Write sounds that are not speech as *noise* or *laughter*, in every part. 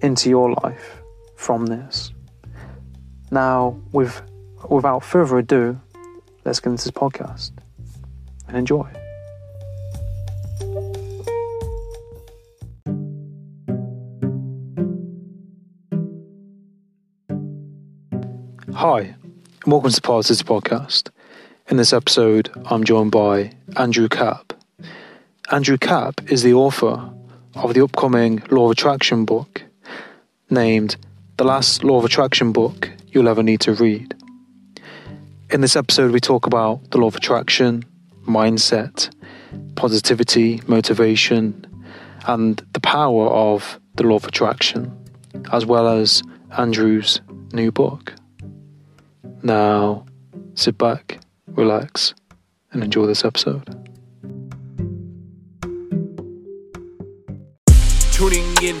into your life from this. Now, with, without further ado, let's get into this podcast and enjoy. Hi, and welcome to City Podcast. In this episode, I'm joined by Andrew Kap. Andrew Kap is the author of the upcoming Law of Attraction book, named The Last Law of Attraction Book You'll Ever Need to Read. In this episode, we talk about the law of attraction, mindset, positivity, motivation, and the power of the law of attraction, as well as Andrew's new book. Now, sit back, relax, and enjoy this episode. Tuning in,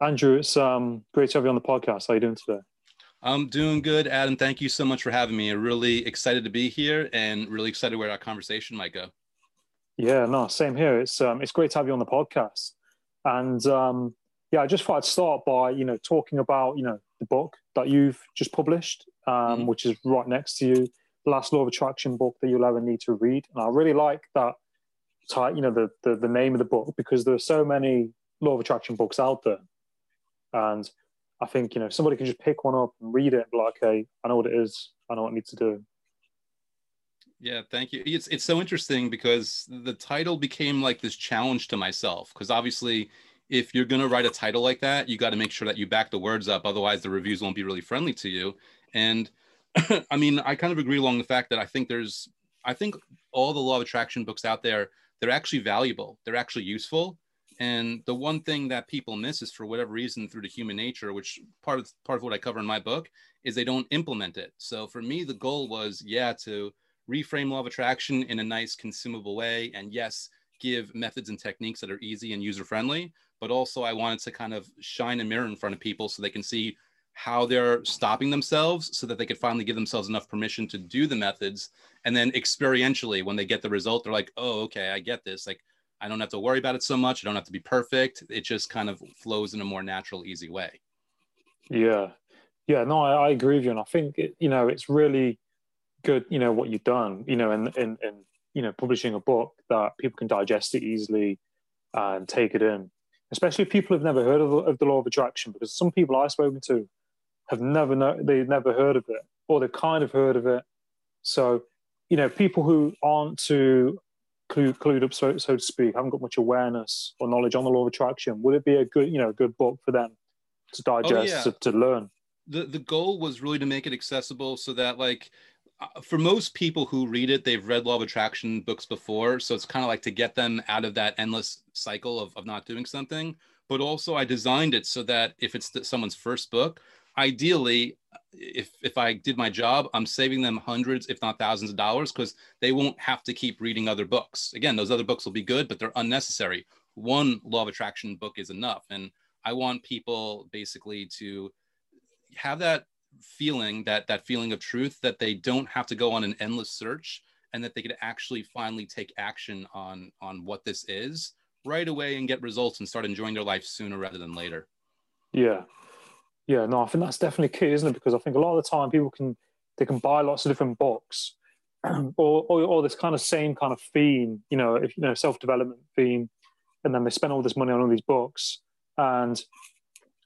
Andrew, it's um, great to have you on the podcast. How are you doing today? I'm doing good, Adam. Thank you so much for having me. I'm really excited to be here and really excited where our conversation might go. Yeah, no, same here. It's um, it's great to have you on the podcast. And um, yeah, I just thought I'd start by you know talking about you know the book that you've just published, um, Mhm. which is right next to you, the last law of attraction book that you'll ever need to read. And I really like that type, you know, the, the the name of the book because there are so many law of attraction books out there, and I think you know somebody can just pick one up and read it and be like, okay, I know what it is, I know what I need to do. Yeah, thank you. It's it's so interesting because the title became like this challenge to myself because obviously if you're to write a title like that, you got to make sure that you back the words up otherwise the reviews won't be really friendly to you. And *clears throat* I mean, I kind of agree along the fact that I think there's I think all the law of attraction books out there, they're actually valuable. They're actually useful. And the one thing that people miss is for whatever reason through the human nature, which part of part of what I cover in my book is they don't implement it. So for me, the goal was, yeah, to reframe law of attraction in a nice consumable way and yes give methods and techniques that are easy and user friendly but also i wanted to kind of shine a mirror in front of people so they can see how they're stopping themselves so that they could finally give themselves enough permission to do the methods and then experientially when they get the result they're like oh okay i get this like i don't have to worry about it so much. I don't have to be perfect. It just kind of flows in a more natural easy way. Yeah, yeah, no, I, I agree with you, and I think it, you know it's really good, you know, what you've done, you know, and, and, in you know publishing a book that people can digest it easily and take it in, especially if people have never heard of, the- of the law of attraction, because some people I've spoken to have never know they've never heard of it, or they've kind of heard of it. So, you know, people who aren't too clued, clued up, so, so to speak, haven't got much awareness or knowledge on the law of attraction, would it be a good, you know, a good book for them to digest, yeah. to, to learn? the the goal was really to make it accessible so that like uh, for most people who read it they've read law of attraction books before so it's kind of like to get them out of that endless cycle of, of not doing something but also i designed it so that if it's someone's first book ideally if if i did my job i'm saving them hundreds if not thousands of dollars because they won't have to keep reading other books. Again those other books will be good but they're unnecessary. One law of attraction book is enough and I want people basically to have that feeling that that feeling of truth that they don't have to go on an endless search and that they could actually finally take action on on what this is right away and get results and start enjoying their life sooner rather than later. Yeah yeah no i think that's definitely key isn't it because i think a lot of the time people can they can buy lots of different books *clears throat* or, or, or this kind of same kind of theme you know if you know self-development theme and then they spend all this money on all these books and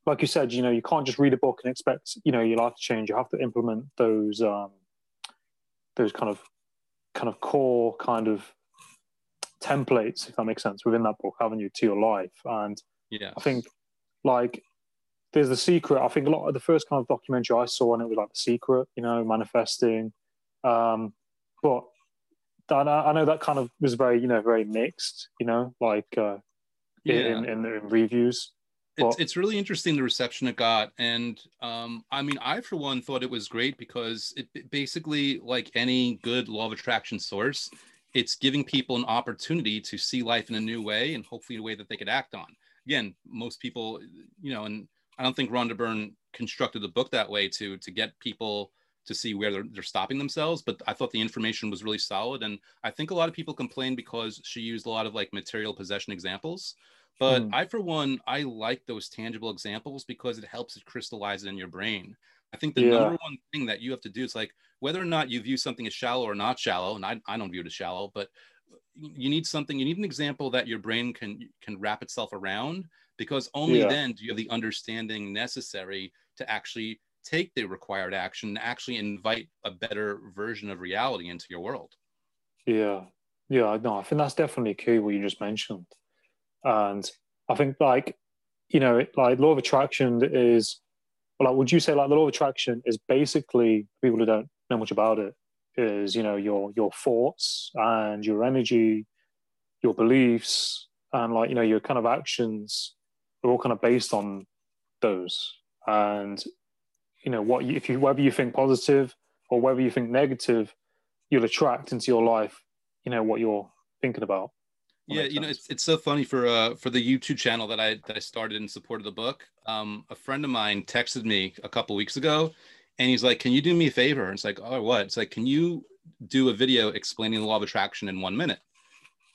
like you said, you know, you can't just read a book and expect, you know, your life to change. You have to implement those um, those kind of kind of core kind of templates, if that makes sense, within that book, haven't you, to your life? And yeah, I think like there's the secret. I think a lot of the first kind of documentary I saw, and it was like the secret, you know, manifesting. Um, but I know that kind of was very, you know, very mixed, you know, like uh, yeah. in, in, in reviews it's, it's really interesting the reception it got and um, i mean i for one thought it was great because it basically like any good law of attraction source it's giving people an opportunity to see life in a new way and hopefully a way that they could act on again most people you know and i don't think rhonda byrne constructed the book that way to to get people to see where they're, they're stopping themselves but i thought the information was really solid and i think a lot of people complain because she used a lot of like material possession examples but mm. I, for one, I like those tangible examples because it helps it crystallize it in your brain. I think the yeah. number one thing that you have to do is like whether or not you view something as shallow or not shallow, and I, I don't view it as shallow, but you need something, you need an example that your brain can can wrap itself around because only yeah. then do you have the understanding necessary to actually take the required action, actually invite a better version of reality into your world. Yeah. Yeah, no, I think that's definitely key what you just mentioned. And I think like, you know, like law of attraction is like would you say like the law of attraction is basically people who don't know much about it is, you know, your your thoughts and your energy, your beliefs, and like, you know, your kind of actions are all kind of based on those. And you know, what you, if you whether you think positive or whether you think negative, you'll attract into your life, you know, what you're thinking about. Yeah you know it's, it's so funny for uh for the youtube channel that i that i started in support of the book. Um a friend of mine texted me a couple weeks ago and he's like can you do me a favor? And it's like oh what? It's like can you do a video explaining the law of attraction in one minute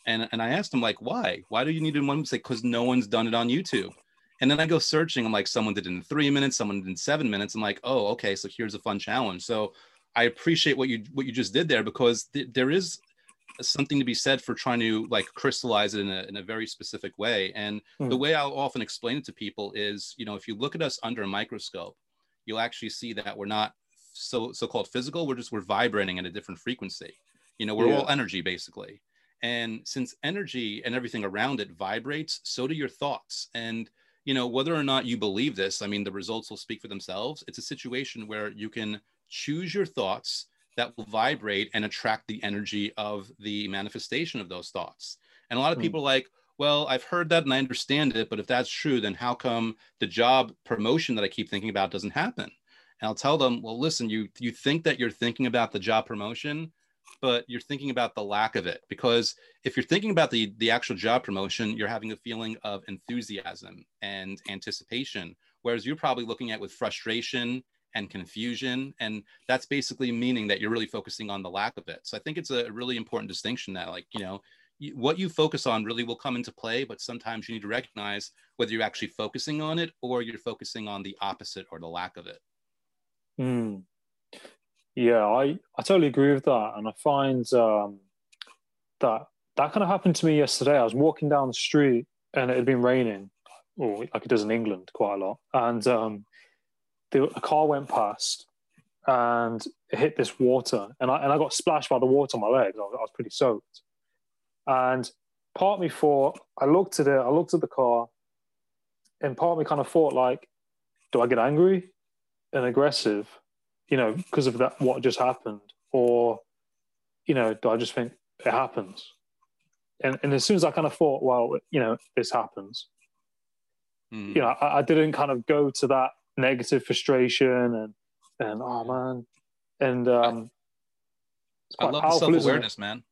and and i asked him like why why do you need it in one minute because no one's done it on youtube and then i go searching i'm like someone did it in three minutes someone did it in seven minutes i'm like oh okay so here's a fun challenge so i appreciate what you what you just did there because th- there is something to be said for trying to like crystallize it in a, in a very specific way. And mm. the way I'll often explain it to people is, you know, if you look at us under a microscope, you'll actually see that we're not so so-called physical. We're just we're vibrating at a different frequency. You know, we're yeah. all energy basically. And since energy and everything around it vibrates, so do your thoughts. And you know, whether or not you believe this, I mean, the results will speak for themselves. It's a situation where you can choose your thoughts that will vibrate and attract the energy of the manifestation of those thoughts. And a lot of mm. people like, well, I've heard that and I understand it, but if that's true, then how come the job promotion that I keep thinking about doesn't happen? And I'll tell them, well, listen, you you think that you're thinking about the job promotion, but you're thinking about the lack of it. Because if you're thinking about the the actual job promotion, you're having a feeling of enthusiasm and anticipation, whereas you're probably looking at with frustration and confusion. And that's basically meaning that you're really focusing on the lack of it. So I think it's a really important distinction that, like, you know, what you focus on really will come into play, but sometimes you need to recognize whether you're actually focusing on it or you're focusing on the opposite or the lack of it. Mm. Yeah, I, I totally agree with that. And I find um, that that kind of happened to me yesterday. I was walking down the street and it had been raining, or like it does in England quite a lot. And um, the, a car went past and it hit this water, and I and I got splashed by the water on my legs. I was, I was pretty soaked, and part me thought I looked at it, I looked at the car, and part me kind of thought like, do I get angry and aggressive, you know, because of that what just happened, or you know, do I just think it happens? And and as soon as I kind of thought, well, you know, this happens, mm. you know, I, I didn't kind of go to that negative frustration and and oh man, and um, I love self awareness, man.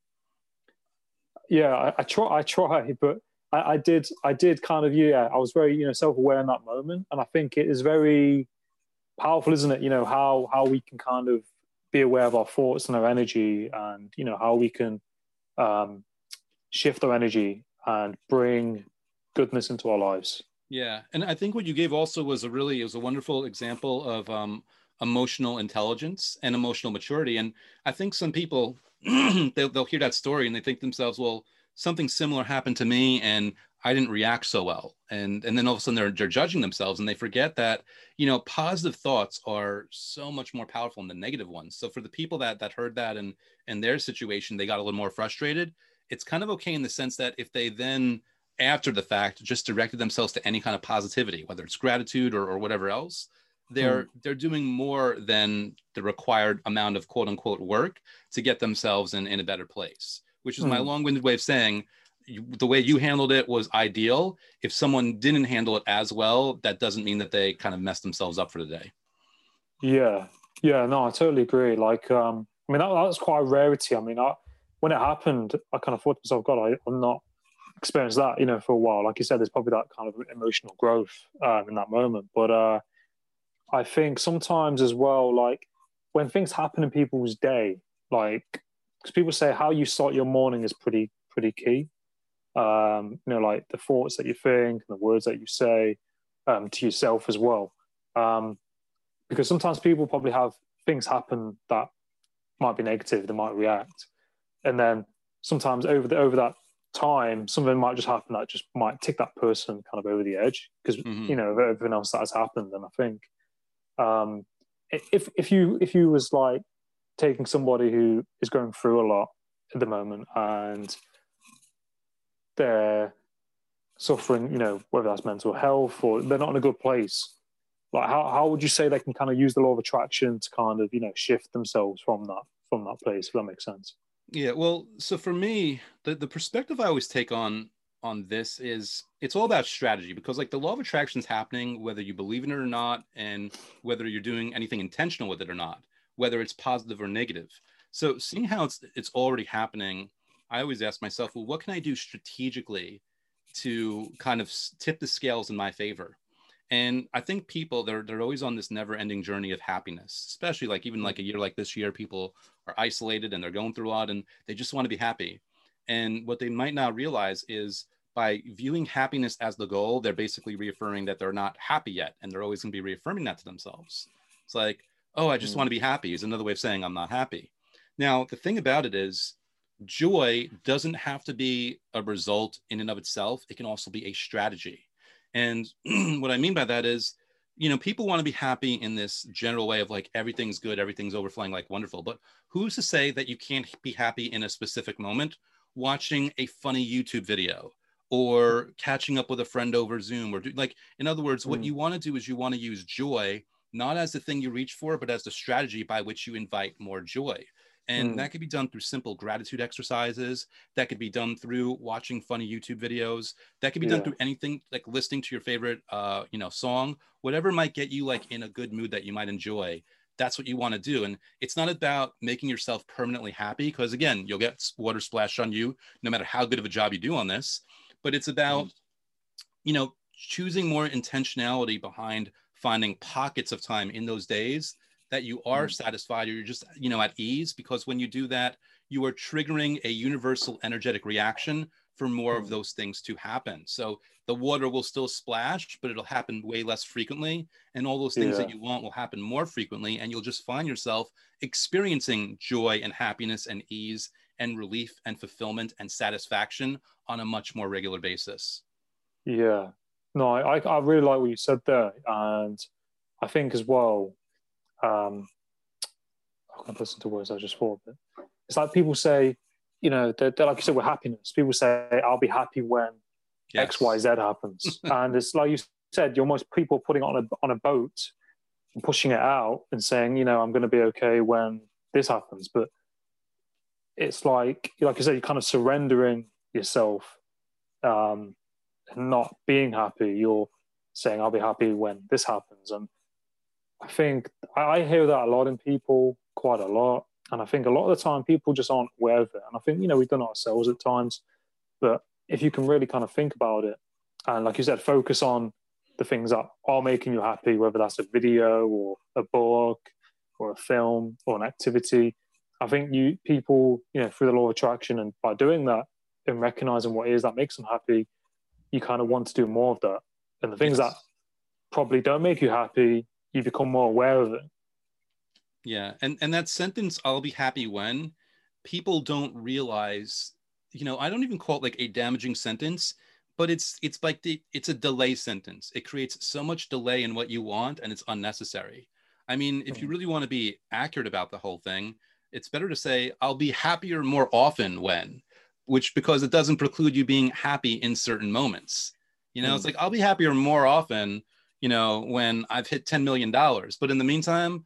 Yeah, I, I, try. I try, but I, I did I did kind of yeah I was very you know self aware in that moment, and I think it is very powerful, isn't it? You know how how we can kind of be aware of our thoughts and our energy, and you know how we can um, shift our energy and bring goodness into our lives. Yeah, and I think what you gave also was a really it was a wonderful example of um, emotional intelligence and emotional maturity. And I think some people *clears throat* they'll, they'll hear that story and they think themselves, well, something similar happened to me, and I didn't react so well. And and then all of a sudden they're they're judging themselves and they forget that you know positive thoughts are so much more powerful than negative ones. So for the people that that heard that and in their situation they got a little more frustrated, it's kind of okay in the sense that if they then after the fact just directed themselves to any kind of positivity, whether it's gratitude or, or whatever else, they're hmm. they're doing more than the required amount of quote unquote work to get themselves in, in a better place which is hmm. my long-winded way of saying you, the way you handled it was ideal. If someone didn't handle it as well that doesn't mean that they kind of messed themselves up for the day. Yeah. Yeah no i totally agree. Like um i mean that, that's quite a rarity. I mean I, when it happened i kind of thought to myself god I, i'm not experienced that you know for a while. Like you said there's probably that kind of emotional growth um, in that moment. But uh I think sometimes as well, like when things happen in people's day, like because people say how you start your morning is pretty pretty key. Um, you know, like the thoughts that you think and the words that you say um, to yourself as well. Um, because sometimes people probably have things happen that might be negative, they might react, and then sometimes over the over that time, something might just happen that just might tick that person kind of over the edge because mm-hmm. you know everything else that has happened. And I think um, if if you if you was like taking somebody who is going through a lot at the moment and they're suffering, you know, whether that's mental health or they're not in a good place, like how, how would you say they can kind of use the law of attraction to kind of, you know, shift themselves from that from that place, if that makes sense? Yeah, well, so for me, the, the perspective I always take on on this is it's all about strategy because like the law of attraction is happening whether you believe in it or not and whether you're doing anything intentional with it or not whether it's positive or negative so seeing how it's it's already happening i always ask myself well what can i do strategically to kind of tip the scales in my favor and i think people they're, they're always on this never ending journey of happiness especially like even like a year like this year people are isolated and they're going through a lot and they just want to be happy and what they might not realize is by viewing happiness as the goal, they're basically reaffirming that they're not happy yet. And they're always going to be reaffirming that to themselves. It's like, oh, I just mm. want to be happy is another way of saying I'm not happy. Now, the thing about it is, joy doesn't have to be a result in and of itself, it can also be a strategy. And *clears throat* what I mean by that is, you know, people want to be happy in this general way of like everything's good, everything's overflowing, like wonderful. But who's to say that you can't be happy in a specific moment watching a funny YouTube video or catching up with a friend over Zoom or do, like, in other words, what mm. you want to do is you want to use joy not as the thing you reach for, but as the strategy by which you invite more joy. And mm. that could be done through simple gratitude exercises. That could be done through watching funny YouTube videos. That could be yeah. done through anything like listening to your favorite, uh, you know, song, whatever might get you like in a good mood that you might enjoy that's what you want to do. And it's not about making yourself permanently happy, because again, you'll get water splashed on you no matter how good of a job you do on this. But it's about, mm. you know, choosing more intentionality behind finding pockets of time in those days that you are mm. satisfied or you're just, you know, at ease. Because when you do that, you are triggering a universal energetic reaction for more of mm. those things to happen. So the water will still splash, but it'll happen way less frequently. And all those things yeah. that you want will happen more frequently. And you'll just find yourself experiencing joy and happiness and ease and relief and fulfillment and satisfaction on a much more regular basis. Yeah. No, I, I really like what you said there. And I think as well, um, I can't listen to words I just thought, but it's like people say, you know, they're, they're like you said, with happiness. People say, I'll be happy when yes. X, Y, Z happens. *laughs* and it's like you said, you're almost people putting on a, on a boat and pushing it out and saying, you know, I'm going to be okay when this happens. But it's like, like I said, you're kind of surrendering yourself um, and not being happy. You're saying, I'll be happy when this happens. And I think I hear that a lot in people, quite a lot. And I think a lot of the time people just aren't aware of it. And I think, you know, we've done it ourselves at times. But if you can really kind of think about it and like you said focus on the things that are making you happy whether that's a video or a book or a film or an activity i think you people you know through the law of attraction and by doing that and recognizing what it is that makes them happy you kind of want to do more of that and the things yes. that probably don't make you happy you become more aware of it yeah and and that sentence i'll be happy when people don't realize you know i don't even call it like a damaging sentence but it's it's like the it's a delay sentence it creates so much delay in what you want and it's unnecessary i mean if you mm. really want to be accurate about the whole thing it's better to say i'll be happier more often when which because it doesn't preclude you being happy in certain moments you know mm. it's like i'll be happier more often you know when i've hit 10 million dollars. But in the meantime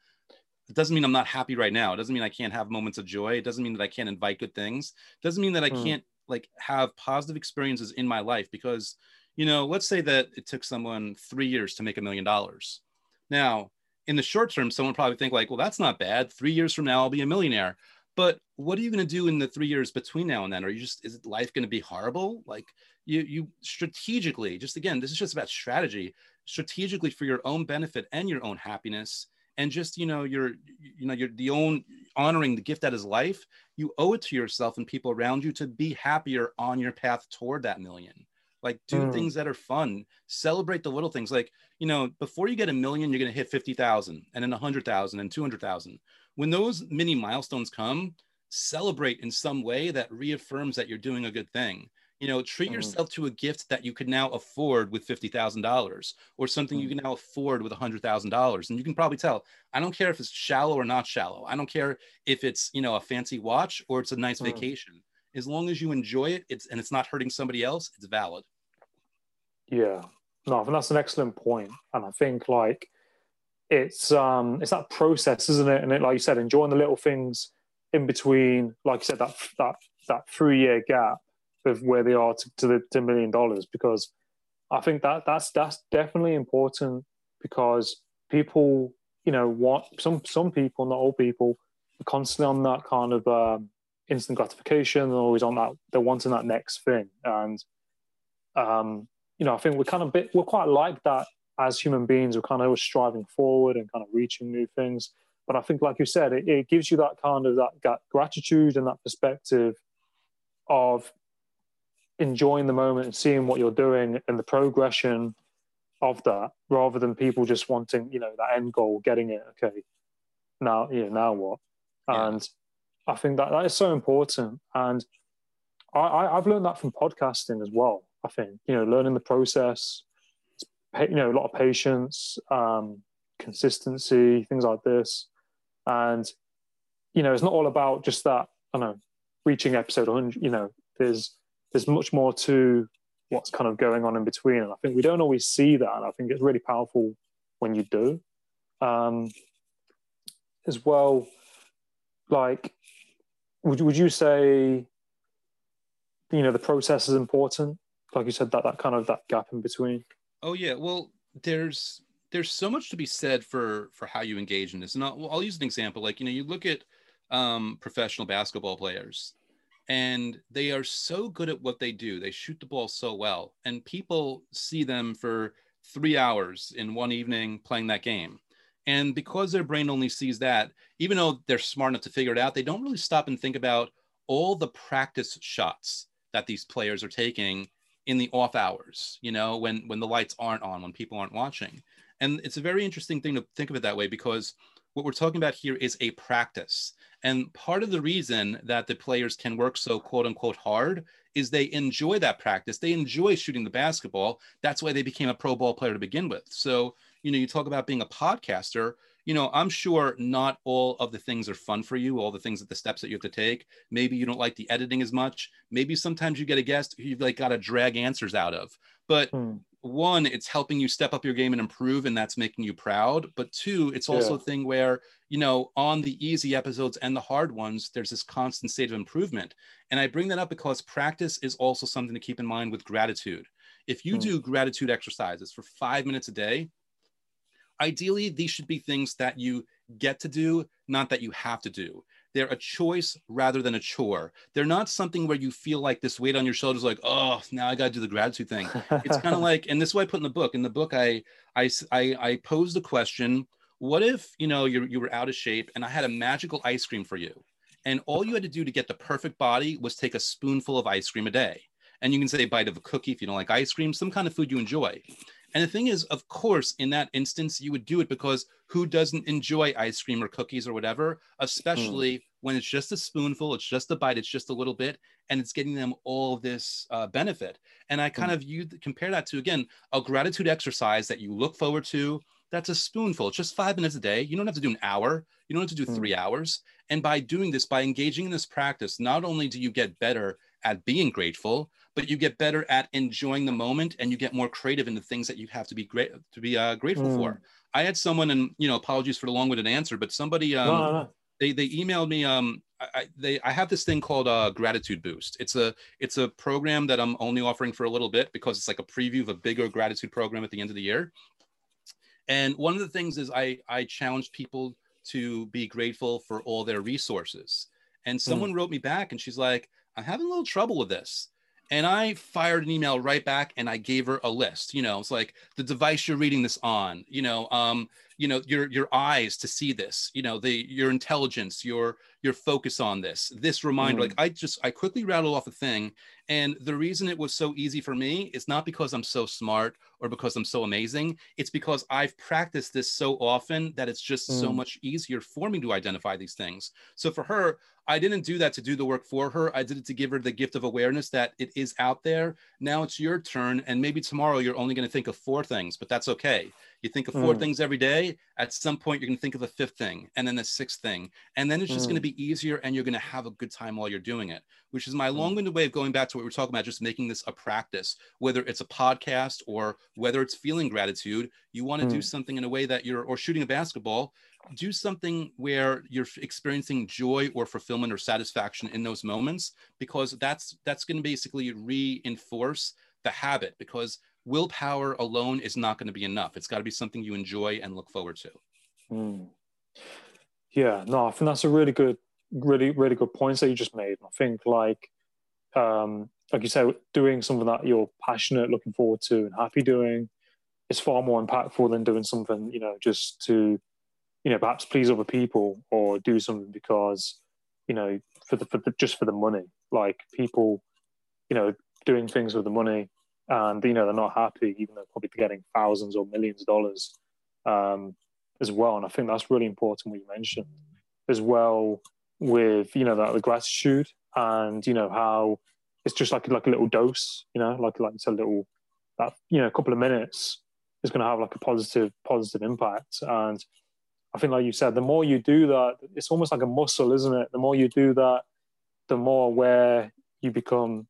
it doesn't mean i'm not happy right now. It doesn't mean i can't have moments of joy. It doesn't mean that i can't invite good things. It doesn't mean that i mm. can't like have positive experiences in my life because you know let's say that it took someone three years to make a million dollars. Now in the short term someone probably think like well that's not bad. Three years from now i'll be a millionaire. But what are you going to do in the three years between now and then? Are you just is life going to be horrible? Like you you strategically just again this is just about strategy strategically for your own benefit and your own happiness and just you know you're you know you're the own honoring the gift that is life you owe it to yourself and people around you to be happier on your path toward that million. Like do mm. things that are fun. Celebrate the little things. Like you know before you get a million you're going to hit 50,000 and then 100,000 and 200,000 when those mini milestones come celebrate in some way that reaffirms that you're doing a good thing you know treat mm. yourself to a gift that you could now afford with $50000 or something mm. you can now afford with $100000 and you can probably tell i don't care if it's shallow or not shallow. I don't care if it's you know a fancy watch or it's a nice mm. vacation. As long as you enjoy it it's and it's not hurting somebody else it's valid. Yeah. No i think that's an excellent point. And i think like it's um it's that process isn't it? And it, like you said enjoying the little things in between like you said that that that three year gap of where they are to, to the to million dollars because I think that that's that's definitely important because people you know want some some people not all people are constantly on that kind of um, instant gratification they're always on that they're wanting that next thing. And um, you know I think we're kind of bit we're quite like that as human beings. We're kind of always striving forward and kind of reaching new things. But I think like you said it, it gives you that kind of that, that gratitude and that perspective of enjoying the moment and seeing what you're doing and the progression of that rather than people just wanting you know that end goal getting it. Okay now yeah now what? Yeah. and i think that that is so important. And I, I i've learned that from podcasting as well i think. You know learning the process you know a lot of patience um consistency things like this. And you know it's not all about just that i don't know reaching episode 100 you know there's there's much more to what's kind of going on in between. And I think we don't always see that. And I think it's really powerful when you do. Um, as well, like, would, would you say, you know, the process is important? Like you said, that, that kind of that gap in between. Oh yeah. Well, there's, there's so much to be said for, for how you engage in this. And I'll, I'll use an example. Like, you know, you look at um, professional basketball players and they are so good at what they do. They shoot the ball so well, and people see them for three hours in one evening playing that game. And because their brain only sees that, even though they're smart enough to figure it out, they don't really stop and think about all the practice shots that these players are taking in the off hours, you know, when when the lights aren't on, when people aren't watching. And it's a very interesting thing to think of it that way because what we're talking about here is a practice. And part of the reason that the players can work so quote unquote hard is they enjoy that practice. They enjoy shooting the basketball. That's why they became a pro ball player to begin with. So, you know, you talk about being a podcaster, you know, I'm sure not all of the things are fun for you, all the things that the steps that you have to take. Maybe you don't like the editing as much. Maybe sometimes you get a guest who you've like got to drag answers out of. But hmm one, it's helping you step up your game and improve, and that's making you proud. But two, it's also yeah. a thing where, you know, on the easy episodes and the hard ones, there's this constant state of improvement. And I bring that up because practice is also something to keep in mind with gratitude. If you mm. do gratitude exercises for five minutes a day, ideally, these should be things that you get to do, not that you have to do. They're a choice rather than a chore. They're not something where you feel like this weight on your shoulders, like, oh, now I got to do the gratitude thing. It's kind of *laughs* like, and this is what I put in the book. In the book, I, I, I, I posed the question, what if, you know, you you were out of shape and I had a magical ice cream for you? And all you had to do to get the perfect body was take a spoonful of ice cream a day. And you can say a bite of a cookie if you don't like ice cream, some kind of food you enjoy. And the thing is, of course, in that instance, you would do it because who doesn't enjoy ice cream or cookies or whatever, especially mm. when it's just a spoonful, it's just a bite, it's just a little bit, and it's getting them all this uh, benefit. And I kind mm. of you compare that to again a gratitude exercise that you look forward to. That's a spoonful. It's just five minutes a day. You don't have to do an hour. You don't have to do mm. three hours. And by doing this, by engaging in this practice, not only do you get better at being grateful, but you get better at enjoying the moment and you get more creative in the things that you have to be great to be uh, grateful mm. for. I had someone, and you know, apologies for the long-winded answer, but somebody um, no, no. they they emailed me. Um, I, they I have this thing called uh, Gratitude Boost. It's a it's a program that I'm only offering for a little bit because it's like a preview of a bigger gratitude program at the end of the year. And one of the things is I I challenge people to be grateful for all their resources. And hmm. someone mm. wrote me back, and she's like, I'm having a little trouble with this. And I fired an email right back and I gave her a list. You know, it's like the device you're reading this on, you know, um, you know, your your eyes to see this, you know, the your intelligence, your your focus on this, this reminder. Mm. Like I just I quickly rattled off a thing. And the reason it was so easy for me is not because I'm so smart or because I'm so amazing. It's because I've practiced this so often that it's just mm. so much easier for me to identify these things. So for her, I didn't do that to do the work for her. I did it to give her the gift of awareness that it is out there. Now it's your turn. And maybe tomorrow you're only going to think of four things, but that's okay. You think of four mm. things every day. At some point, you're going to think of a fifth thing and then the sixth thing. And then it's just mm. going to be easier and you're going to have a good time while you're doing it, which is my mm. long winded way of going back to what we are talking about, just making this a practice, whether it's a podcast or whether it's feeling gratitude. You want to do mm. something in a way that you're, or shooting a basketball, do something where you're experiencing joy or fulfillment or satisfaction in those moments, because that's, that's going to basically reinforce the habit because willpower alone is not going to be enough. It's got to be something you enjoy and look forward to. Mm. Yeah, no, I think that's a really good, really, really good points that you just made. I think like, um, like you said, doing something that you're passionate, looking forward to, and happy doing is far more impactful than doing something, you know, just to, you know, perhaps please other people or do something because, you know, for the, for the just for the money. Like people, you know, doing things with the money and you know they're not happy, even though probably getting thousands or millions of dollars um, as well. And I think that's really important what you mentioned as well with you know that the gratitude and you know how it's just like like a little dose, you know, like like it's a little that you know a couple of minutes is going to have like a positive positive impact. And I think, like you said, the more you do that, it's almost like a muscle, isn't it? The more you do that, the more aware you become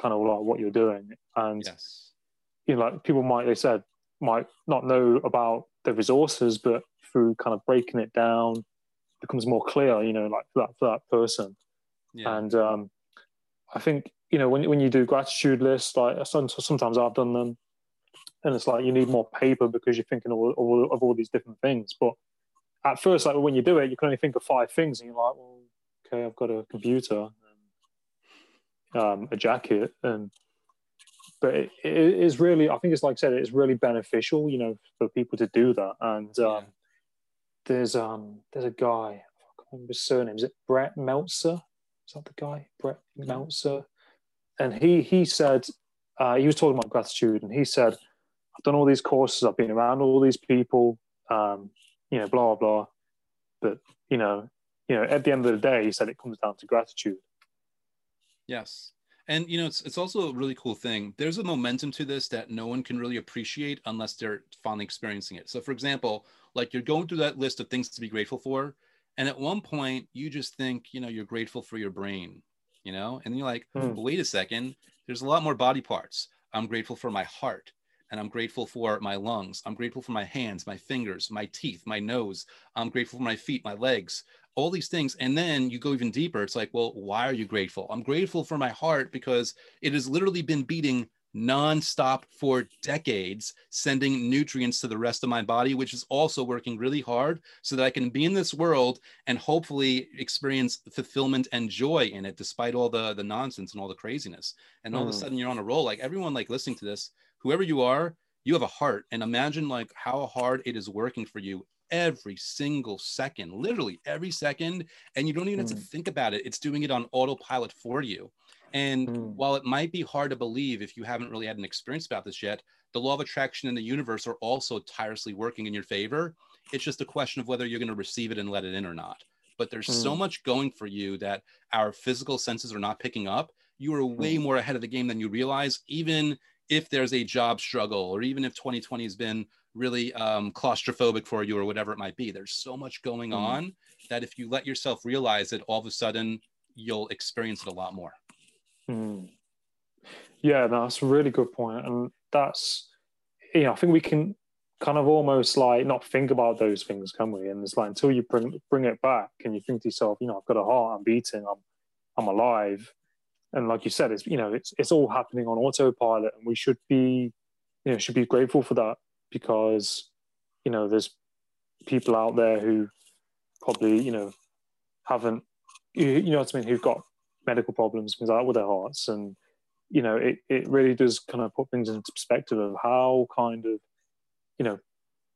kind of like what you're doing. And yes. you know, like people might they said might not know about the resources, but through kind of breaking it down, becomes more clear. You know, like for that for that person. Yeah. And um, I think you know when when you do gratitude lists, like sometimes I've done them, and it's like you need more paper because you're thinking of all, of all these different things. But at first, like when you do it, you can only think of five things, and you're like, well, okay, I've got a computer, um, a jacket. And but it, it is really i think it's like i said it's really beneficial you know for people to do that. And um, yeah. there's um there's a guy i can't remember his surname. Is it brett meltzer? Is that the guy? Brett mm-hmm. meltzer? And he he said uh, he was talking about gratitude and he said i've done all these courses. I've been around all these people um, you know blah blah blah. But you know you know at the end of the day he said it comes down to gratitude Yes. And you know, it's it's also a really cool thing. There's a momentum to this that no one can really appreciate unless they're finally experiencing it. So for example, like you're going through that list of things to be grateful for, and at one point you just think, you know, you're grateful for your brain, you know, and you're like, hmm. wait a second, there's a lot more body parts. I'm grateful for my heart and I'm grateful for my lungs. I'm grateful for my hands, my fingers, my teeth, my nose. I'm grateful for my feet, my legs all these things and then you go even deeper it's like well why are you grateful i'm grateful for my heart because it has literally been beating nonstop for decades, sending nutrients to the rest of my body, which is also working really hard so that I can be in this world and hopefully experience fulfillment and joy in it, despite all the, the nonsense and all the craziness. And all mm. of a hmm. sudden you're on a roll. Like everyone like listening to this, whoever you are, you have a heart and imagine like how hard it is working for you every single second, literally every second. And you don't even mm. have to hmm. think about it. It's doing it on autopilot for you. And mm. while it might be hard to believe if you haven't really had an experience about this yet, the law of attraction and the universe are also tirelessly working in your favor. It's just a question of whether you're going to receive it and let it in or not. But there's mm. so much going for you that our physical senses are not picking up. You are way mm. more ahead of the game than you realize, even if there's a job struggle or even if 2020 has been really um, claustrophobic for you or whatever it might be. There's so much going mm. on that if you let yourself realize it, all of a sudden you'll experience it a lot more. Mm. Yeah, that's a really good point, and that's you know I think we can kind of almost like not think about those things, can we? And it's like until you bring bring it back and you think to yourself, you know, I've got a heart, I'm beating, I'm I'm alive, and like you said, it's you know it's it's all happening on autopilot, and we should be you know should be grateful for that because you know there's people out there who probably you know haven't you, you know what I mean who've got medical problems, things like that with their hearts. And, you know, it, it really does kind of put things into perspective of how kind of, you know,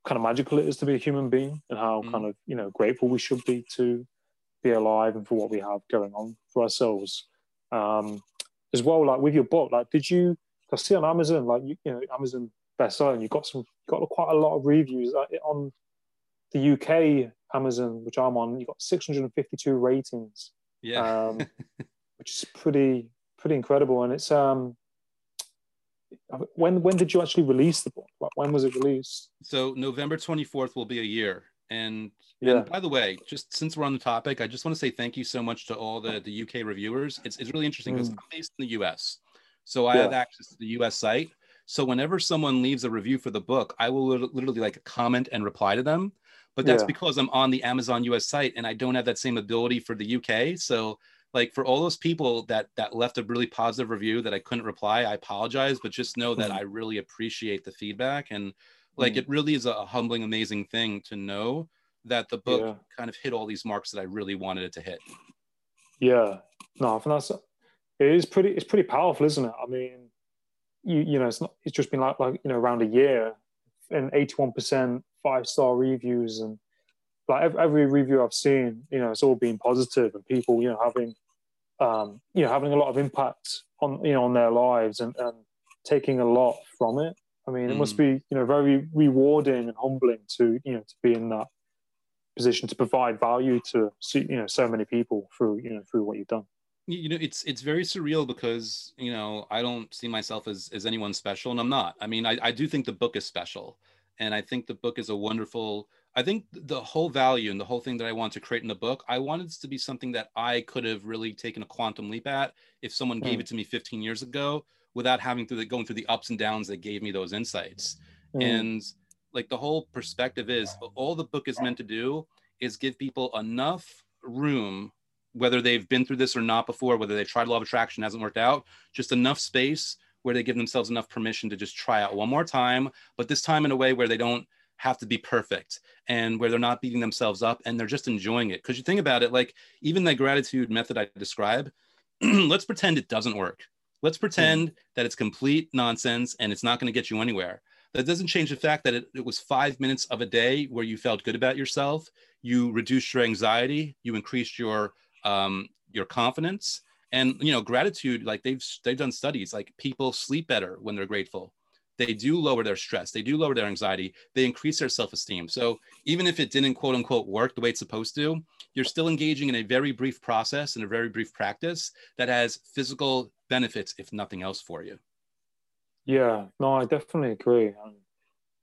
kind of magical it is to be a human being and how mm. kind of, you know, grateful we should be to be alive and for what we have going on for ourselves. Um, as well, like with your book, like, did you, I see on Amazon, like, you, you know, Amazon bestseller, and you got some, you got quite a lot of reviews on the UK Amazon, which I'm on, you got 652 ratings. Yeah. Um, *laughs* which is pretty pretty incredible. And it's um, when when did you actually release the book? Like, when was it released? So November twenty fourth will be a year. And, yeah. and by the way, just since we're on the topic, I just want to say thank you so much to all the the UK reviewers. It's it's really interesting because mm. I'm based in the US, so I yeah. have access to the US site. So whenever someone leaves a review for the book, I will literally like comment and reply to them. But that's yeah. because I'm on the Amazon US site and I don't have that same ability for the UK. So like for all those people that that left a really positive review that I couldn't reply, I apologize, but just know that mm. I really appreciate the feedback and like mm. it really is a humbling, amazing thing to know that the book yeah. kind of hit all these marks that I really wanted it to hit. Yeah, no, I think that's it is pretty. It's pretty powerful, isn't it? I mean, you you know, it's not. It's just been like like you know around a year, and eighty one percent five star reviews and like every, every, review I've seen, you know, it's all been positive and people, you know, having, um, you know, having a lot of impact on, you know, on their lives and, and taking a lot from it. I mean, mm. it must mm. be, you know, very rewarding and humbling to, you know, to be in that position to provide value to, you know, so many people through, you know, through what you've done. You know, it's it's very surreal because you know I don't see myself as as anyone special, and I'm not. I mean, I, I do think the book is special, and I think the book is a wonderful I think the whole value and the whole thing that I want to create in the book, I wanted it to be something that I could have really taken a quantum leap at if someone gave mm. it to me 15 years ago without having to going through the ups and downs that gave me those insights. Mm. And like the whole perspective is all the book is meant to do is give people enough room, whether they've been through this or not before, whether they've tried law of attraction, hasn't worked out, just enough space where they give themselves enough permission to just try out one more time, but this time in a way where they don't have to be perfect and where they're not beating themselves up and they're just enjoying it. Because you think about it, like even the gratitude method I describe, *clears throat* let's pretend it doesn't work. Let's pretend mm. that it's complete nonsense and it's not going to get you anywhere. That doesn't change the fact that it, it was five minutes of a day where you felt good about yourself. You reduced your anxiety. You increased your um, your confidence. And you know, gratitude, like they've they've done studies, like people sleep better when they're grateful they do lower their stress they do lower their anxiety they increase their self-esteem. So even if it didn't quote unquote work the way it's supposed to you're still engaging in a very brief process and a very brief practice that has physical benefits if nothing else for you. Yeah no i definitely agree.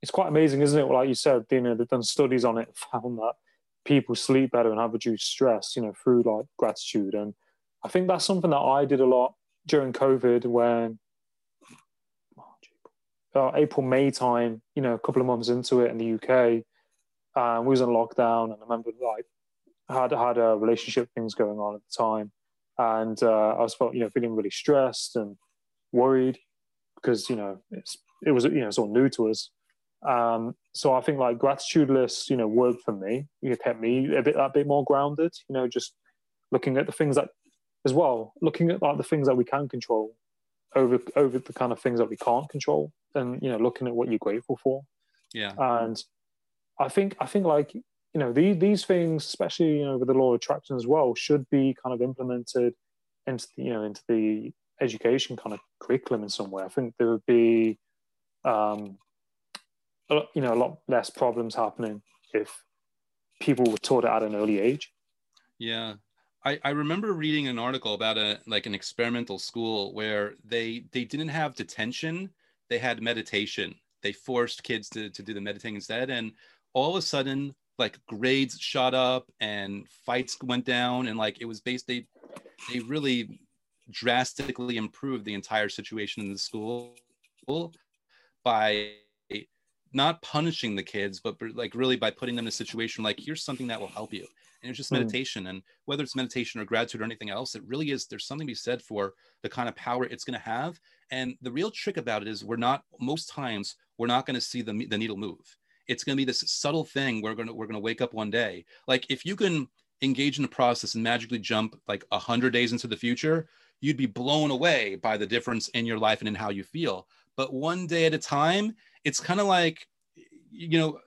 It's quite amazing isn't it? Like you said you know they've done studies on it *laughs* found that people sleep better and have reduced stress you know through like gratitude. And i think that's something that i did a lot during covid when uh, April, May time, you know, a couple of months into it in the UK, uh, we was in lockdown, and I remember like had had a relationship things going on at the time, and uh, I was felt you know feeling really stressed and worried because you know it's it was you know sort of new to us. Um, so I think like gratitude lists, you know, worked for me. It kept me a bit a bit more grounded. You know, just looking at the things that, as well, looking at like the things that we can control, over over the kind of things that we can't control, and you know, looking at what you're grateful for. Yeah. And I think I think like you know these these things, especially you know with the law of attraction as well, should be kind of implemented into the, you know into the education kind of curriculum in some way. I think there would be, um, a, you know, a lot less problems happening if people were taught it at an early age. Yeah. I, I remember reading an article about a like an experimental school where they they didn't have detention, they had meditation. They forced kids to, to do the meditating instead. And all of a sudden, like grades shot up and fights went down and like it was based they they really drastically improved the entire situation in the school by not punishing the kids, but like really by putting them in a situation like here's something that will help you. And it's just mm. meditation. And whether it's meditation or gratitude or anything else, it really is there's something to be said for the kind of power it's going to have. And the real trick about it is we're not most times we're not going to see the, the needle move. It's going to be this subtle thing we're going to we're going to wake up one day. Like if you can engage in a process and magically jump like a hundred days into the future, you'd be blown away by the difference in your life and in how you feel. But one day at a time, it's kind of like, you know,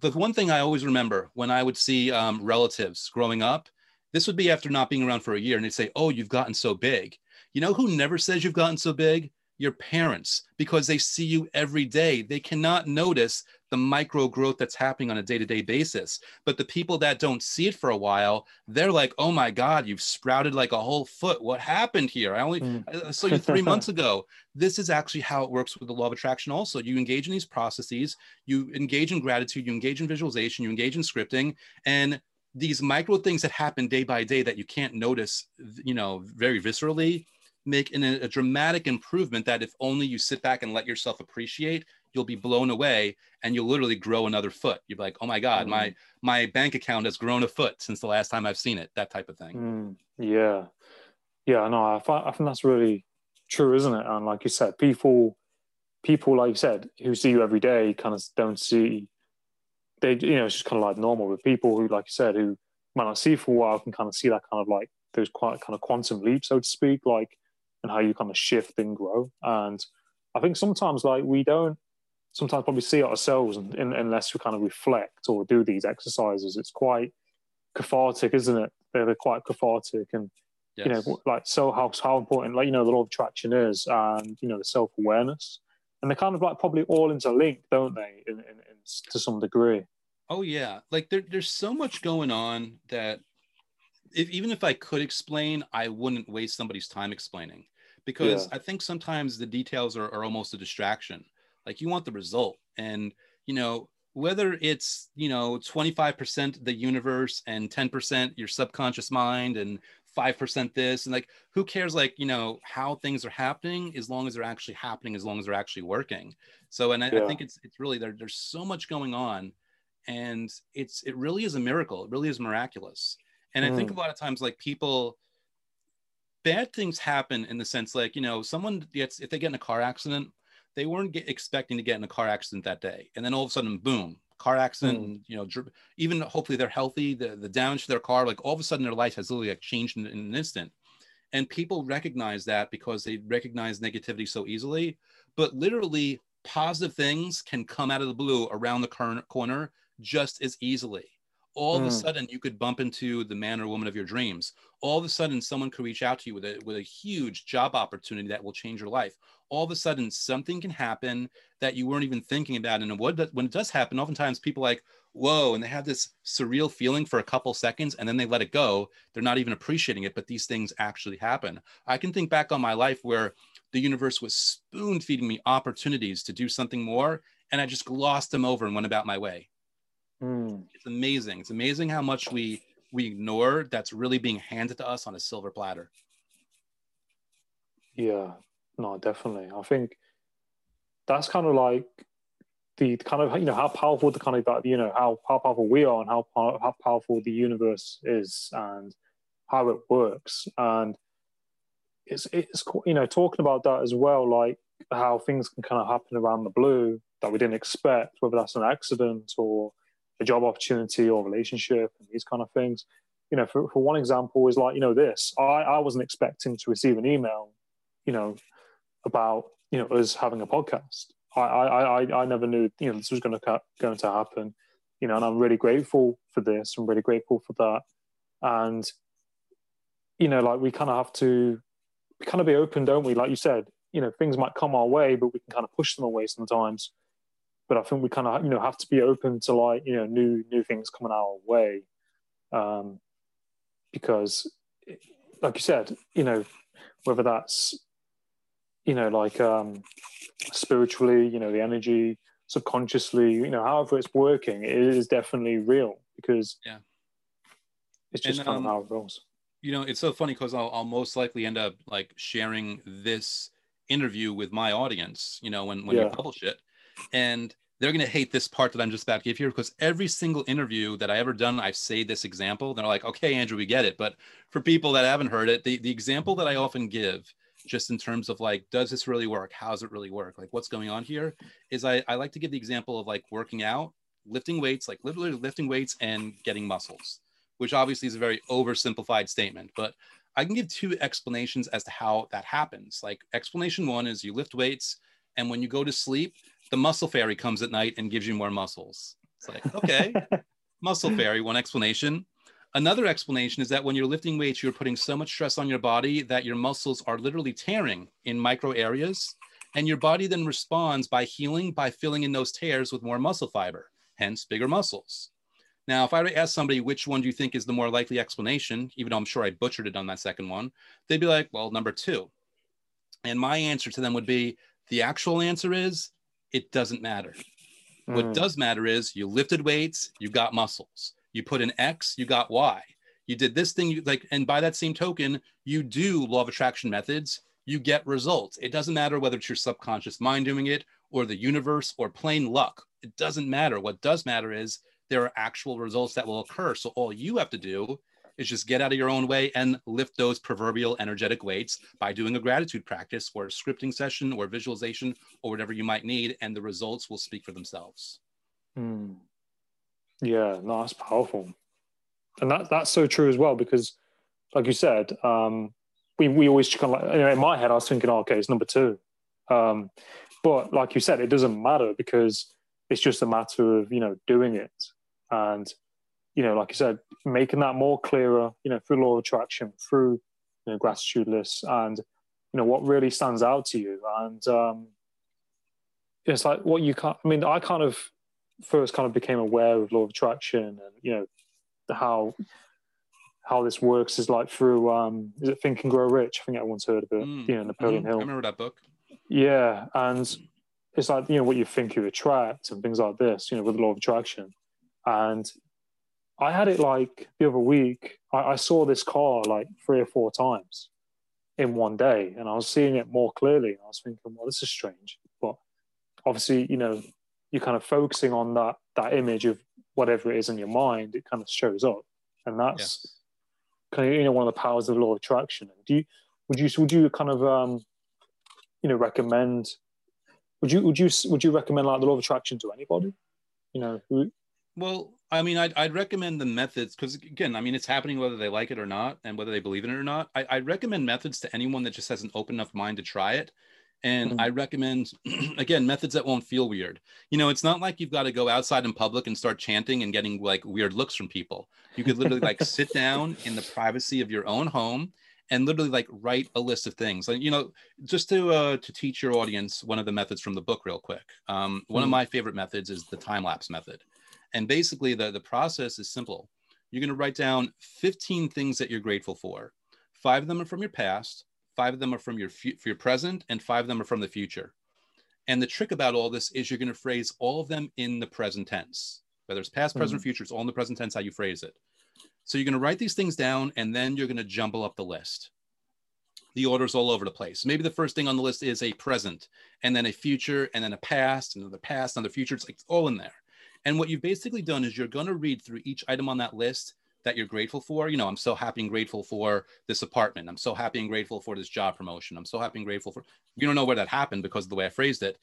the, one thing I always remember when I would see um, relatives growing up, this would be after not being around for a year, and they'd say, Oh, you've gotten so big. You know who never says you've gotten so big? your parents because they see you every day. They cannot notice the micro growth that's happening on a day to day basis. But the people that don't see it for a while, they're like, oh my God, you've sprouted like a whole foot. What happened here? I only mm. I saw you three *laughs* months ago. This is actually how it works with the law of attraction. Also, you engage in these processes, you engage in gratitude, you engage in visualization, you engage in scripting, and these micro things that happen day by day that you can't notice, you know, very viscerally make an, a dramatic improvement that if only you sit back and let yourself appreciate you'll be blown away and you'll literally grow another foot you'll be like oh my god mm. my my bank account has grown a foot since the last time i've seen it that type of thing mm. yeah yeah no I, I think that's really true isn't it and like you said people people like you said who see you every day kind of don't see they you know it's just kind of like normal but people who like you said who might not see for a while can kind of see that kind of like those quite kind of quantum leap so to speak like and how you kind of shift and grow. And I think sometimes like we don't sometimes probably see ourselves and, and, unless we kind of reflect or do these exercises. It's quite cathartic, isn't it? They're, they're quite cathartic and yes. you know like so how how important like you know the law of attraction is and you know the self awareness and they're kind of like probably all interlinked, don't they? In, in, in, to some degree. Oh yeah, like there, there's so much going on that if, even if I could explain, I wouldn't waste somebody's time explaining because yeah. I think sometimes the details are, are almost a distraction. Like you want the result, and you know whether it's you know 25% the universe and 10% your subconscious mind and 5% this and like who cares like you know how things are happening as long as they're actually happening as long as they're actually working so and I, yeah. I think it's it's really there, there's so much going on and it's it really is a miracle it really is miraculous and mm. I think a mm. lot of times, like people, bad things happen in the sense, like, you know, someone gets, if they get in a car accident, they weren't get, expecting to get in a car accident that day. And then all of a sudden, boom, car accident, mm. you know, dr- even hopefully they're healthy, the, the damage to their car, like all of a sudden their life has literally like changed in, in an instant. And people recognize that because they recognize negativity so easily. But literally, positive things can come out of the blue around the corner just as easily all mm. of a mm. sudden you could bump into the man or woman of your dreams all of a sudden someone could reach out to you with a, with a huge job opportunity that will change your life all of a sudden something can happen that you weren't even thinking about and what when it does happen oftentimes people like whoa and they have this surreal feeling for a couple seconds and then they let it go they're not even appreciating it but these things actually happen i can think back on my life where the universe was spoon feeding me opportunities to do something more and i just glossed them over and went about my way Mm. It's amazing. It's amazing how much we we ignore that's really being handed to us on a silver platter. Yeah, no, definitely. I think that's kind of like the kind of you know how powerful the kind of that you know how how powerful we are and how how powerful the universe is and how it works and it's it's you know talking about that as well like how things can kind of happen around the blue that we didn't expect, whether that's an accident or a job opportunity or relationship and these kind of things. You know, for, for one example is like, you know, this. I, I wasn't expecting to receive an email, you know, about, you know, us having a podcast. I I, I, I never knew, you know, this was gonna going to happen. You know, and I'm really grateful for this. I'm really grateful for that. And, you know, like we kind of have to kind of be open, don't we? Like you said, you know, things might come our way, but we can kind of push them away sometimes but I think we kind of you know have to be open to like you know new new things coming our way, um, because like you said, you know whether that's you know like um, spiritually, you know the energy, subconsciously, you know however it's working, it is definitely real because yeah, it's just and, kind um, of how it goes. You know, it's so funny because I'll, I'll most likely end up like sharing this interview with my audience. You know, when when yeah. you publish it and they're going to hate this part that I'm just about to give here because every single interview that I ever done, I've said this example. They're like, okay, Andrew, we get it. But for people that haven't heard it, the, the example that I often give, just in terms of like, does this really work? How does it really work? Like, what's going on here? Is I, I like to give the example of like working out, lifting weights, like literally lifting weights and getting muscles, which obviously is a very oversimplified statement. But I can give two explanations as to how that happens. Like, explanation one is you lift weights, and when you go to sleep, the muscle fairy comes at night and gives you more muscles. It's like, okay, *laughs* muscle fairy, one explanation. Another explanation is that when you're lifting weights, you're putting so much stress on your body that your muscles are literally tearing in micro areas. And your body then responds by healing by filling in those tears with more muscle fiber, hence bigger muscles. Now, if I were to ask somebody which one do you think is the more likely explanation, even though I'm sure I butchered it on that second one, they'd be like, well, number two. And my answer to them would be the actual answer is it doesn't matter. Mm. What does matter is you lifted weights, you got muscles. You put an X, you got Y. You did this thing, you like, and by that same token, you do law of attraction methods, you get results. It doesn't matter whether it's your subconscious mind doing it or the universe or plain luck. It doesn't matter. What does matter is there are actual results that will occur. So all you have to do is just get out of your own way and lift those proverbial energetic weights by doing a gratitude practice or a scripting session or visualization or whatever you might need, and the results will speak for themselves. Mm. Yeah, no, that's powerful. And that, that's so true as well, because like you said, um, we, we always kind of like, you know, in my head, I was thinking, oh, okay, it's number two. Um, but like you said, it doesn't matter because it's just a matter of, you know, doing it. And you know, like I said, making that more clearer, you know, through law of attraction, through you know, gratitude lists, and you know what really stands out to you. And um, it's like what you can't. I mean, I kind of first kind of became aware of law of attraction, and you know how how this works is like through um, is it Think and Grow Rich? I think everyone's heard of it. Mm. You know, Napoleon mm-hmm. Hill. I remember that book. Yeah, and it's like you know what you think you attract and things like this. You know, with the law of attraction, and I had it like the other week. I, I, saw this car like three or four times in one day, and I was seeing it more clearly. I was thinking, well, this is strange. But obviously, you know, you're kind of focusing on that that image of whatever it is in your mind. It kind of shows up, and that's yeah. kind of you know one of the powers of the law of attraction. Do you would you would you kind of um, you know recommend? Would you would you would you recommend like the law of attraction to anybody? You know, who, well, I mean, I'd, I'd recommend the methods because, again, I mean, it's happening whether they like it or not and whether they believe in it or not. I, I recommend methods to anyone that just has an open enough mind to try it. And mm-hmm. I recommend, *clears throat* again, methods that won't feel weird. You know, it's not like you've got to go outside in public and start chanting and getting like weird looks from people. You could literally like *laughs* sit down in the privacy of your own home and literally like write a list of things. And you know, just to uh, to teach your audience one of the methods from the book real quick. Um, one mm-hmm. of my favorite methods is the time lapse method. And basically, the, the process is simple. You're going to write down 15 things that you're grateful for. Five of them are from your past, five of them are from your, for your present, and five of them are from the future. And the trick about all this is you're going to phrase all of them in the present tense, whether it's past, present, mm-hmm. future, it's all in the present tense how you phrase it. So you're going to write these things down and then you're going to jumble up the list. The order's all over the place. Maybe the first thing on the list is a present, and then a future, and then a past, and then the past, and the future. It's like all in there. And what you've basically done is you're going to read through each item on that list that you're grateful for. You know, I'm so happy and grateful for this apartment. I'm so happy and grateful for this job promotion. I'm so happy and grateful for, you don't know where that happened because of the way I phrased it.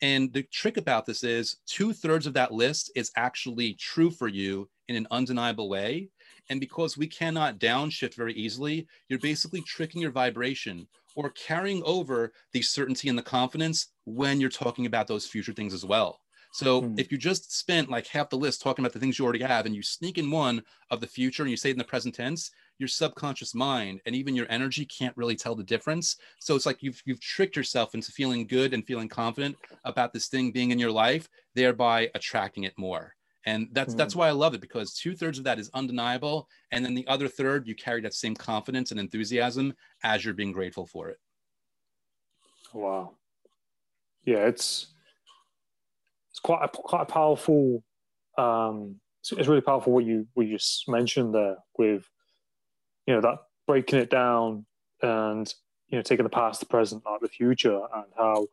And the trick about this is two thirds of that list is actually true for you in an undeniable way. And because we cannot downshift very easily, you're basically tricking your vibration or carrying over the certainty and the confidence when you're talking about those future things as well. So mm. if you just spent like half the list talking about the things you already have and you sneak in one of the future and you say it in the present tense, your subconscious mind and even your energy can't really tell the difference. So it's like you've you've tricked yourself into feeling good and feeling confident about this thing being in your life, thereby attracting it more. And that's mm. that's why I love it because two thirds of that is undeniable, and then the other third you carry that same confidence and enthusiasm as you're being grateful for it. Wow. Yeah, it's it's quite a, quite a powerful. Um, it's, really powerful what you what you just mentioned there with, you know, that breaking it down and you know taking the past, the present, like the future, and how,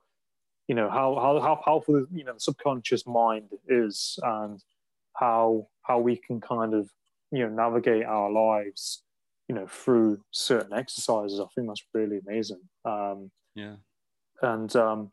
you know, how how how powerful you know the subconscious mind is, and how how we can kind of you know navigate our lives, you know, through certain exercises. I think that's really amazing. Um, yeah. And um,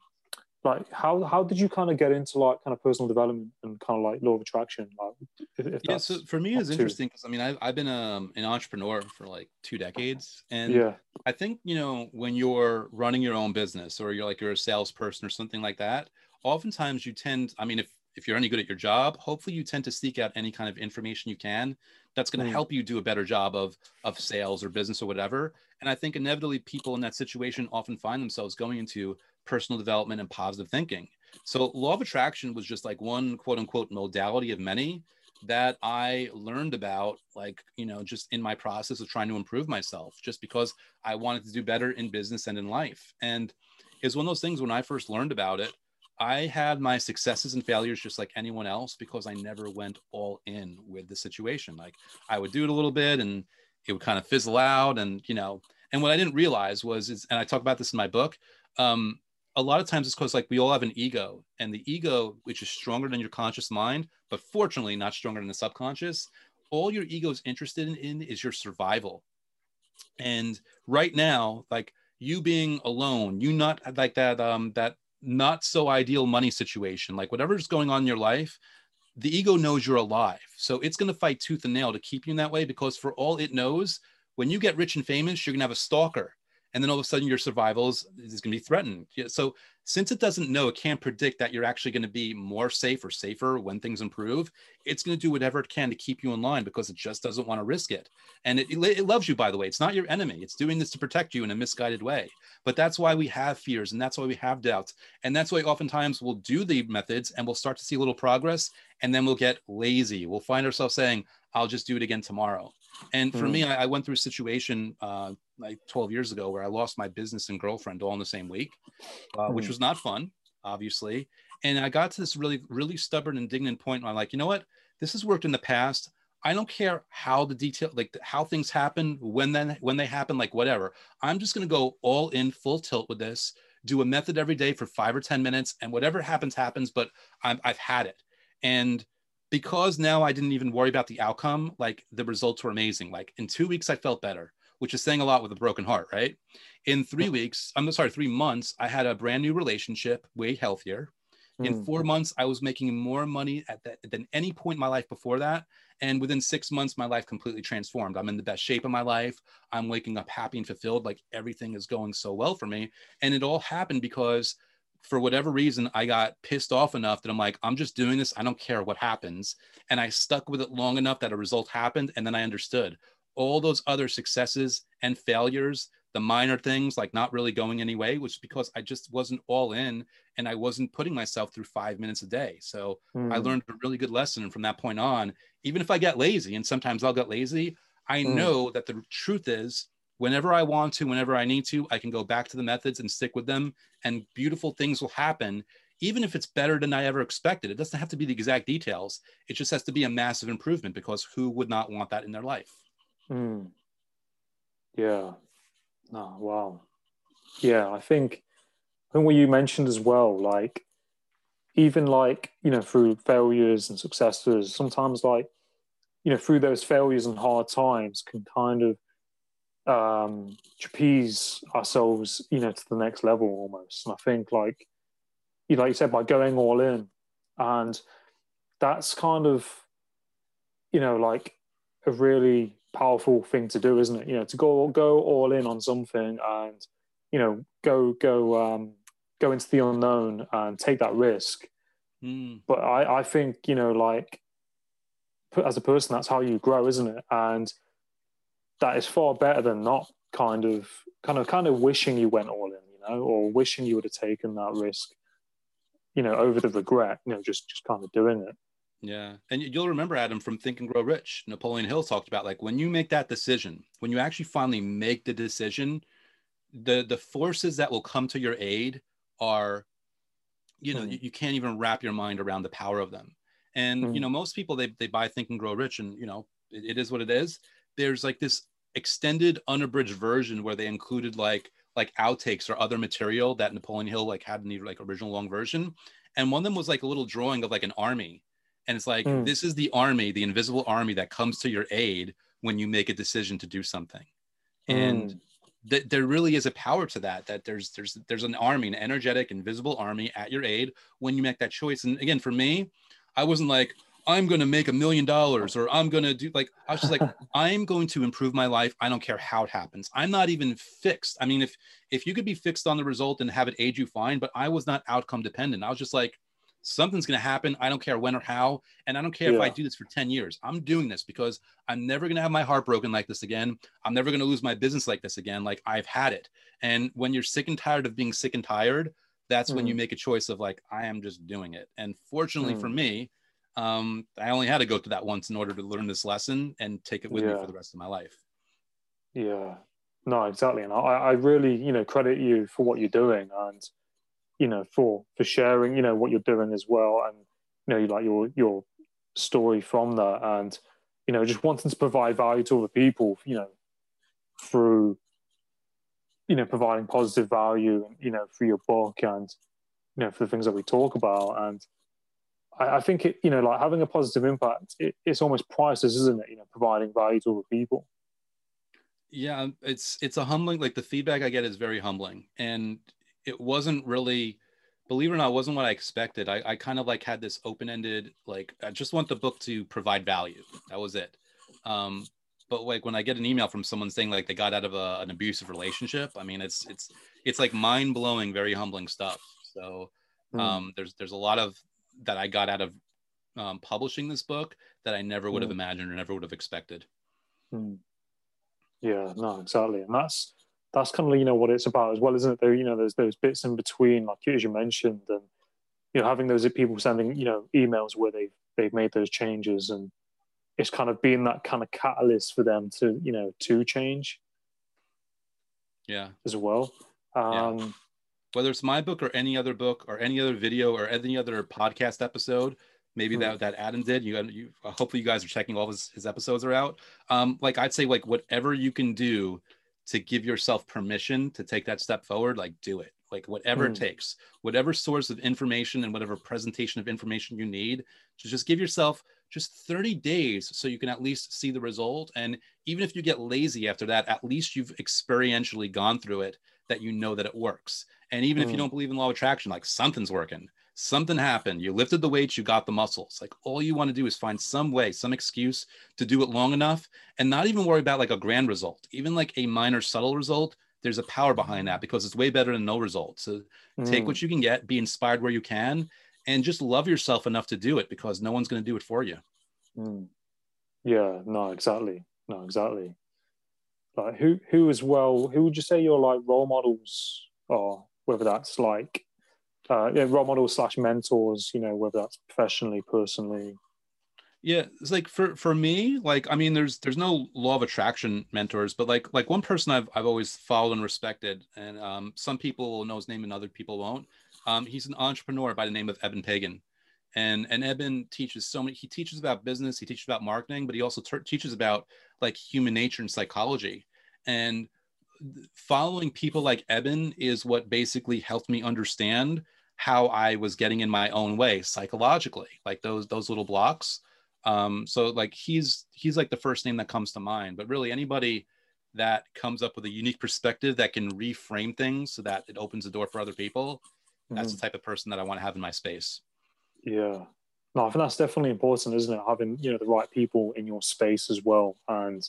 like how how did you kind of get into like kind of personal development and kind of like law of attraction like if, if yeah so for me it's interesting because i mean I've, I've been um, an entrepreneur for like two decades and yeah i think you know when you're running your own business or you're like you're a salesperson or something like that oftentimes you tend i mean if if you're any good at your job hopefully you tend to seek out any kind of information you can that's going to mm. help you do a better job of of sales or business or whatever and i think inevitably people in that situation often find themselves going into personal development and positive thinking. So, law of attraction was just like one quote unquote modality of many that I learned about, like, you know, just in my process of trying to improve myself, just because I wanted to do better in business and in life. And it's one of those things when I first learned about it, I had my successes and failures just like anyone else because I never went all in with the situation. Like, I would do it a little bit and it would kind of fizzle out. And, you know, and what I didn't realize was, is, and I talk about this in my book, um, a lot of times it's because like we all have an ego and the ego which is stronger than your conscious mind but fortunately not stronger than the subconscious all your ego is interested in, in is your survival. And right now like you being alone you not like that um that not so ideal money situation like whatever's going on in your life the ego knows you're alive. So it's going to fight tooth and nail to keep you in that way because for all it knows when you get rich and famous you're going to have a stalker and then all of a sudden your survival is, is going to be threatened. So since it doesn't know, it can't predict that you're actually going to be more safe or safer when things improve. It's going to do whatever it can to keep you in line because it just doesn't want to risk it. And it, it loves you, by the way. It's not your enemy. It's doing this to protect you in a misguided way. But that's why we have fears and that's why we have doubts. And that's why oftentimes we'll do the methods and we'll start to see a little progress and then we'll get lazy. We'll find ourselves saying, I'll just do it again tomorrow. And for mm. me, I, I, went through a situation uh, like 12 years ago where I lost my business and girlfriend all in the same week, uh, mm. which was not fun, obviously. And I got to this really, really stubborn, indignant point where I'm like, you know what? This has worked in the past. I don't care how the detail, like how things happen, when then when they happen, like whatever. I'm just going to go all in, full tilt with this. Do a method every day for five or ten minutes, and whatever happens, happens. But I'm, I've had it, and because now I didn't even worry about the outcome, like the results were amazing. Like in two weeks, I felt better, which is saying a lot with a broken heart, right? In three weeks, I'm sorry, three months, I had a brand new relationship, way healthier. In hmm. four months, I was making more money at that than any point in my life before that. And within six months, my life completely transformed. I'm in the best shape of my life. I'm waking up happy and fulfilled. Like everything is going so well for me. And it all happened because for whatever reason, I got pissed off enough that I'm like, I'm just doing this. I don't care what happens. And I stuck with it long enough that a result happened. And then I understood all those other successes and failures, the minor things like not really going anyway, was because I just wasn't all in and I wasn't putting myself through five minutes a day. So mm. I hmm. learned a really good lesson. And from that point on, even if I get lazy, and sometimes I'll get lazy, I mm. know that the truth is whenever I want to, whenever I need to, I can go back to the methods and stick with them, and beautiful things will happen, even if it's better than I ever expected. It doesn't have to be the exact details, it just has to be a massive improvement because who would not want that in their life? Mm. Yeah. Oh, wow. Yeah, I think, I think what you mentioned as well, like, even like, you know, through failures and successes, sometimes like you know, through those failures and hard times, can kind of um, trapeze ourselves, you know, to the next level almost. And I think, like, you know, like you said, by going all in, and that's kind of, you know, like a really powerful thing to do, isn't it? You know, to go go all in on something and, you know, go go um, go into the unknown and take that risk. Mm. But I, I think, you know, like as a person, that's how you grow, isn't it? And that is far better than not kind of kind of kind of wishing you went all in, you know, or wishing you would have taken that risk, you know, over the regret, you know, just just kind of doing it. Yeah. And you'll remember Adam from Think and Grow Rich. Napoleon Hill talked about like when you make that decision, when you actually finally make the decision, the the forces that will come to your aid are you know, mm. you, you, can't even wrap your mind around the power of them. And mm. you know, most people they they buy Think and Grow Rich and you know, it, it is what it is. There's like this extended unabridged version where they included like like outtakes or other material that Napoleon Hill like had in the like original long version. And one of them was like a little drawing of like an army. And it's like, mm. this is the army, the invisible army that comes to your aid when you make a decision to do something. And mm. th- there really is a power to that, that there's, there's, there's an army, an energetic, invisible army at your aid when you make that choice. And again, for me, I wasn't like, I'm going to make a million dollars or I'm going to do like, I was just like, *laughs* I'm going to improve my life. I don't care how it happens. I'm not even fixed. I mean, if, if you could be fixed on the result and have it aid you fine, but I was not outcome dependent. I was just like, something's going to happen. I don't care when or how. And I don't care yeah. if I do this for 10 years. I'm doing this because I'm never going to have my heart broken like this again. I'm never going to lose my business like this again. Like I've had it. And when you're sick and tired of being sick and tired, that's mm. when you mm. make a choice of like, I am just doing it. And fortunately mm. for me, um, I only had to go through that once in order to learn this lesson and take it with yeah. me for the rest of my life. Yeah, no, exactly. And I, I really, you know, credit you for what you're doing and, you know, for, for sharing, you know, what you're doing as well. And, you know, you like your, your story from that and, you know, just wanting to provide value to other people, you know, through, you know, providing positive value, and you know, for your book and, you know, for the things that we talk about. And, I, I, think it, you know, like having a positive impact, it, it's almost priceless, isn't it? You know, providing value to other people. Yeah, it's it's a humbling. Like the feedback I get is very humbling, and it wasn't really, believe it or not, wasn't what I expected. I, I kind of like had this open ended, like I just want the book to provide value. That was it. Um, but like when I get an email from someone saying like they got out of a, an abusive relationship, I mean it's it's it's like mind blowing, very humbling stuff. So hmm. um, mm. there's there's a lot of that I got out of um, publishing this book that I never would have mm. imagined or never would have expected. Mm. Yeah, no, exactly, and that's that's kind of you know what it's about as well, isn't it? There, you know, there's those bits in between, like as you mentioned, and you know, having those people sending you know emails where they've they've made those changes, and it's kind of being that kind of catalyst for them to you know to change. Yeah, as well. Um, yeah whether it's my book or any other book or any other video or any other podcast episode maybe mm-hmm. that that adam did you, you hopefully you guys are checking all his, his episodes are out um like i'd say like whatever you can do to give yourself permission to take that step forward like do it like whatever mm. it takes whatever source of information and whatever presentation of information you need to just give yourself just 30 days so you can at least see the result and even if you get lazy after that at least you've experientially gone through it that you know that it works and even mm. if you mm. don't believe in law of attraction, like something's working, something happened. You lifted the weights, you got the muscles. Like all you want to do is find some way, some excuse to do it long enough and not even worry about like a grand result, even like a minor subtle result. There's a power behind that because it's way better than no result. So mm. take what mm. you can get, be inspired where you can, and just love yourself enough to do it because no one's going to do it for you. Mm. Yeah, no, exactly. No, exactly. Like who, who as well, who would you say your like role models are whether that's like uh, yeah, role models slash mentors, you know, whether that's professionally, personally. Yeah, it's like for for me, like I mean, there's there's no law of attraction mentors, but like like one person I've I've always followed and respected, and um, some people will know his name and other people won't. Um, he's an entrepreneur by the name of Eben Pagan, and and Eben teaches so many. He teaches about business, he teaches about marketing, but he also ter- teaches about like human nature and psychology. And following people like Eben is what basically helped me understand how I was getting in my own way psychologically. Like those those little blocks Um, so like he's he's like the first name that comes to mind. But really, anybody that comes up with a unique perspective that can reframe things so that it opens the door for other people, that's Mhm. the type of person that I want to have in my space. Yeah. No, I think that's definitely important, isn't it? Having, you know, the right people in your space as well and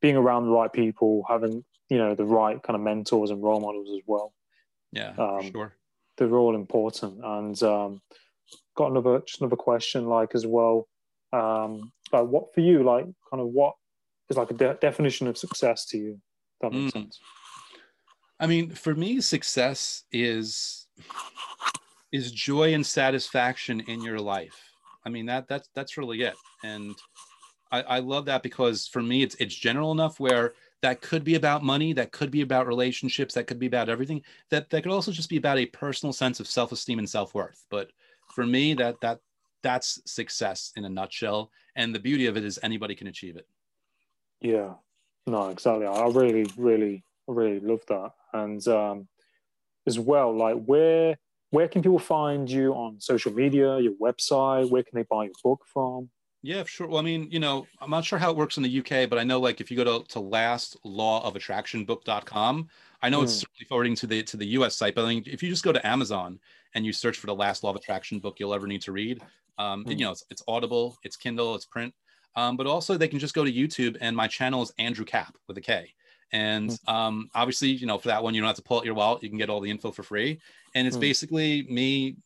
being around the right people, having, you know, the right kind of mentors and role models as well. Yeah, Um, for sure. They're all important. And um got another just another question like as well. Um like what for you, like kind of what is like a de- definition of success to you? That makes Mm. sense. I mean, for me, success is is joy and satisfaction in your life. I mean that that's that's really it. And I, I love that because for me it's it's general enough where that could be about money, that could be about relationships, that could be about everything. That that could also just be about a personal sense of self-esteem and self-worth. But for me, that that that's success in a nutshell. And the beauty of it is anybody can achieve it. Yeah, no, exactly. I really, really, really love that. And um, as well, like where where can people find you on social media, your website? Where can they buy your book from? Yeah, sure. Well, I mean, you know, I'm not sure how it works in the UK, but I know like if you go to, to lastlawofattractionbook.com, I know it's Hmm. certainly forwarding to the to the US site, but I mean, if you just go to Amazon and you search for the last law of attraction book you'll ever need to read, um, Hmm. you know, it's, it's Audible, it's Kindle, it's print, um, but also they can just go to YouTube and my channel is Andrew Kap with a K. And um, obviously, you know, for that one, you don't have to pull out your wallet. You can get all the info for free. And it's Hmm. basically me,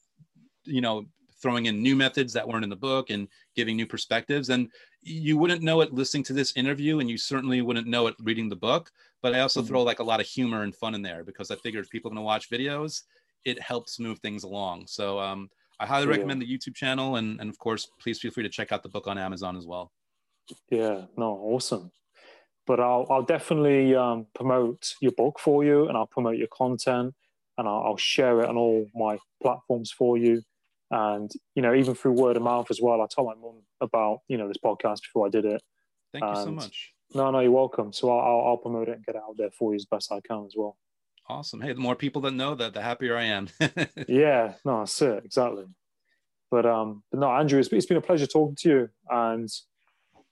you know, throwing in new methods that weren't in the book and giving new perspectives. And you wouldn't know it listening to this interview, and you certainly wouldn't know it reading the book. But I also Mhm. throw like a lot of humor and fun in there because I figured if people are going to watch videos, it helps move things along. So um, I highly Yeah. recommend the YouTube channel. And, and of course, please feel free to check out the book on Amazon as well. Yeah, no, awesome. But I'll I'll definitely um, promote your book for you, and I'll promote your content, and I'll, I'll share it on all my platforms for you. And you know, even through word of mouth as well. I told my mum about you know this podcast before I did it. Thank you so much. No, no, you're welcome. So I'll, I'll, I'll promote it and get it out there for you as best I can as well. Awesome. Hey, the more people that know that, the happier I am. *laughs* Yeah, no, that's it exactly. But um, but no, Andrew, it's, it's been a pleasure talking to you, and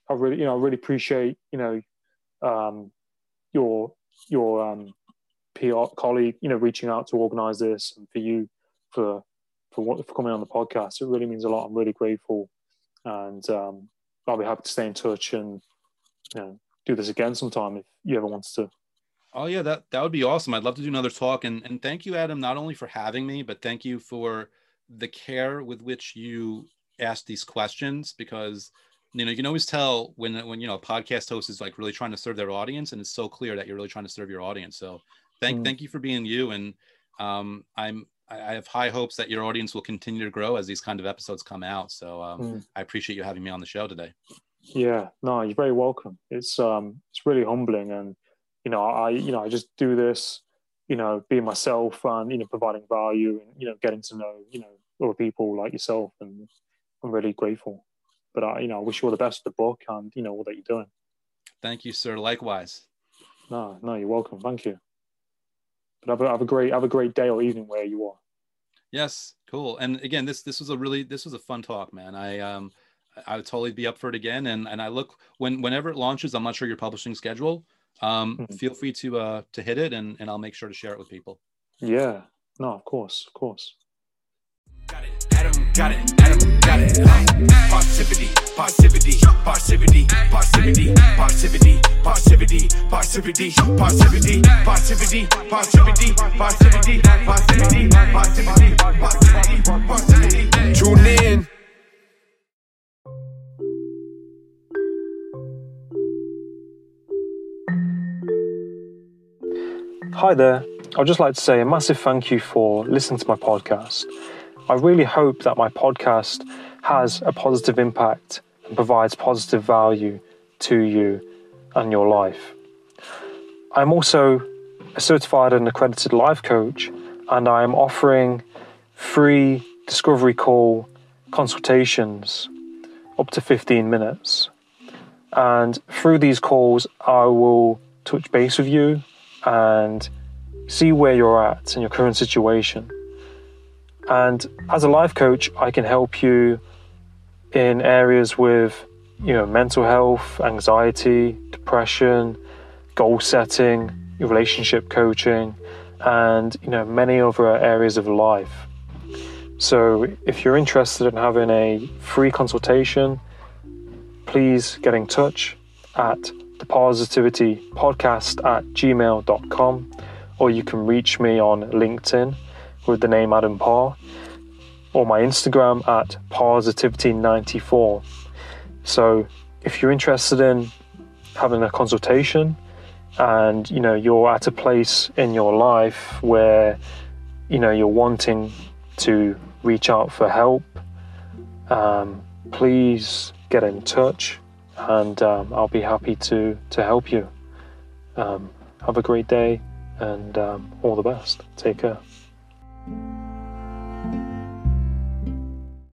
I really, you know, I really appreciate you know, um, your your um, PR colleague, you know, reaching out to organise this, and for you for for for coming on the podcast. It really means a lot. I'm really grateful, and um, I'll be happy to stay in touch and you know do this again sometime if you ever want to. Oh yeah, that that would be awesome. I'd love to do another talk. And and thank you, Adam, not only for having me, but thank you for the care with which you ask these questions because you know you can always tell when when you know a podcast host is like really trying to serve their audience and it's so clear that you're really trying to serve your audience. So thank Mm. thank you for being you. And um I'm I I have high hopes that your audience will continue to grow as these kind of episodes come out. So um, Mm. I appreciate you having me on the show today. Yeah, no, you're very welcome. It's um, it's really humbling, and you know, I you know, I just do this, you know, being myself and you know, providing value and you know, getting to know you know other people like yourself, and I'm really grateful. But I, you know, I wish you all the best with the book and you know all that you're doing. Thank you, sir. Likewise. No, no, you're welcome. Thank you. But have a, have a great have a great day or evening where you are. Yes, cool. And again, this this was a really this was a fun talk, man. I um I would totally be up for it again. And and I look when whenever it launches, I'm not sure your publishing schedule. Um, Mhm. feel free to uh to hit it and and I'll make sure to share it with people. Yeah, no, of course, of course. Adam got it, Adam got it. Uh, Positivity, positivity, positivity, positivity, positivity, positivity, positivity, positivity, positivity, positivity, positivity, positivity, positivity, positivity, positivity. Tune in. Hi there. I'd just like to say a massive thank you for listening to my podcast. I really hope that my podcast has a positive impact and provides positive value to you and your life. I'm also a certified and accredited life coach, and I am offering free discovery call consultations up to 15 minutes. And through these calls, I will touch base with you and see where you're at in your current situation. And as a life coach, I can help you in areas with you know mental health, anxiety, depression, goal setting, relationship coaching, and you know many other areas of life. So if you're interested in having a free consultation, please get in touch at the Parrsitivity podcast at gmail.com or you can reach me on LinkedIn with the name Adam Parr or my Instagram at Parrsitivity94. So if you're interested in having a consultation and you know you're at a place in your life where you know you're wanting to reach out for help, um, please get in touch and um, I'll be happy to, to help you. Um, have a great day and um, all the best. Take care.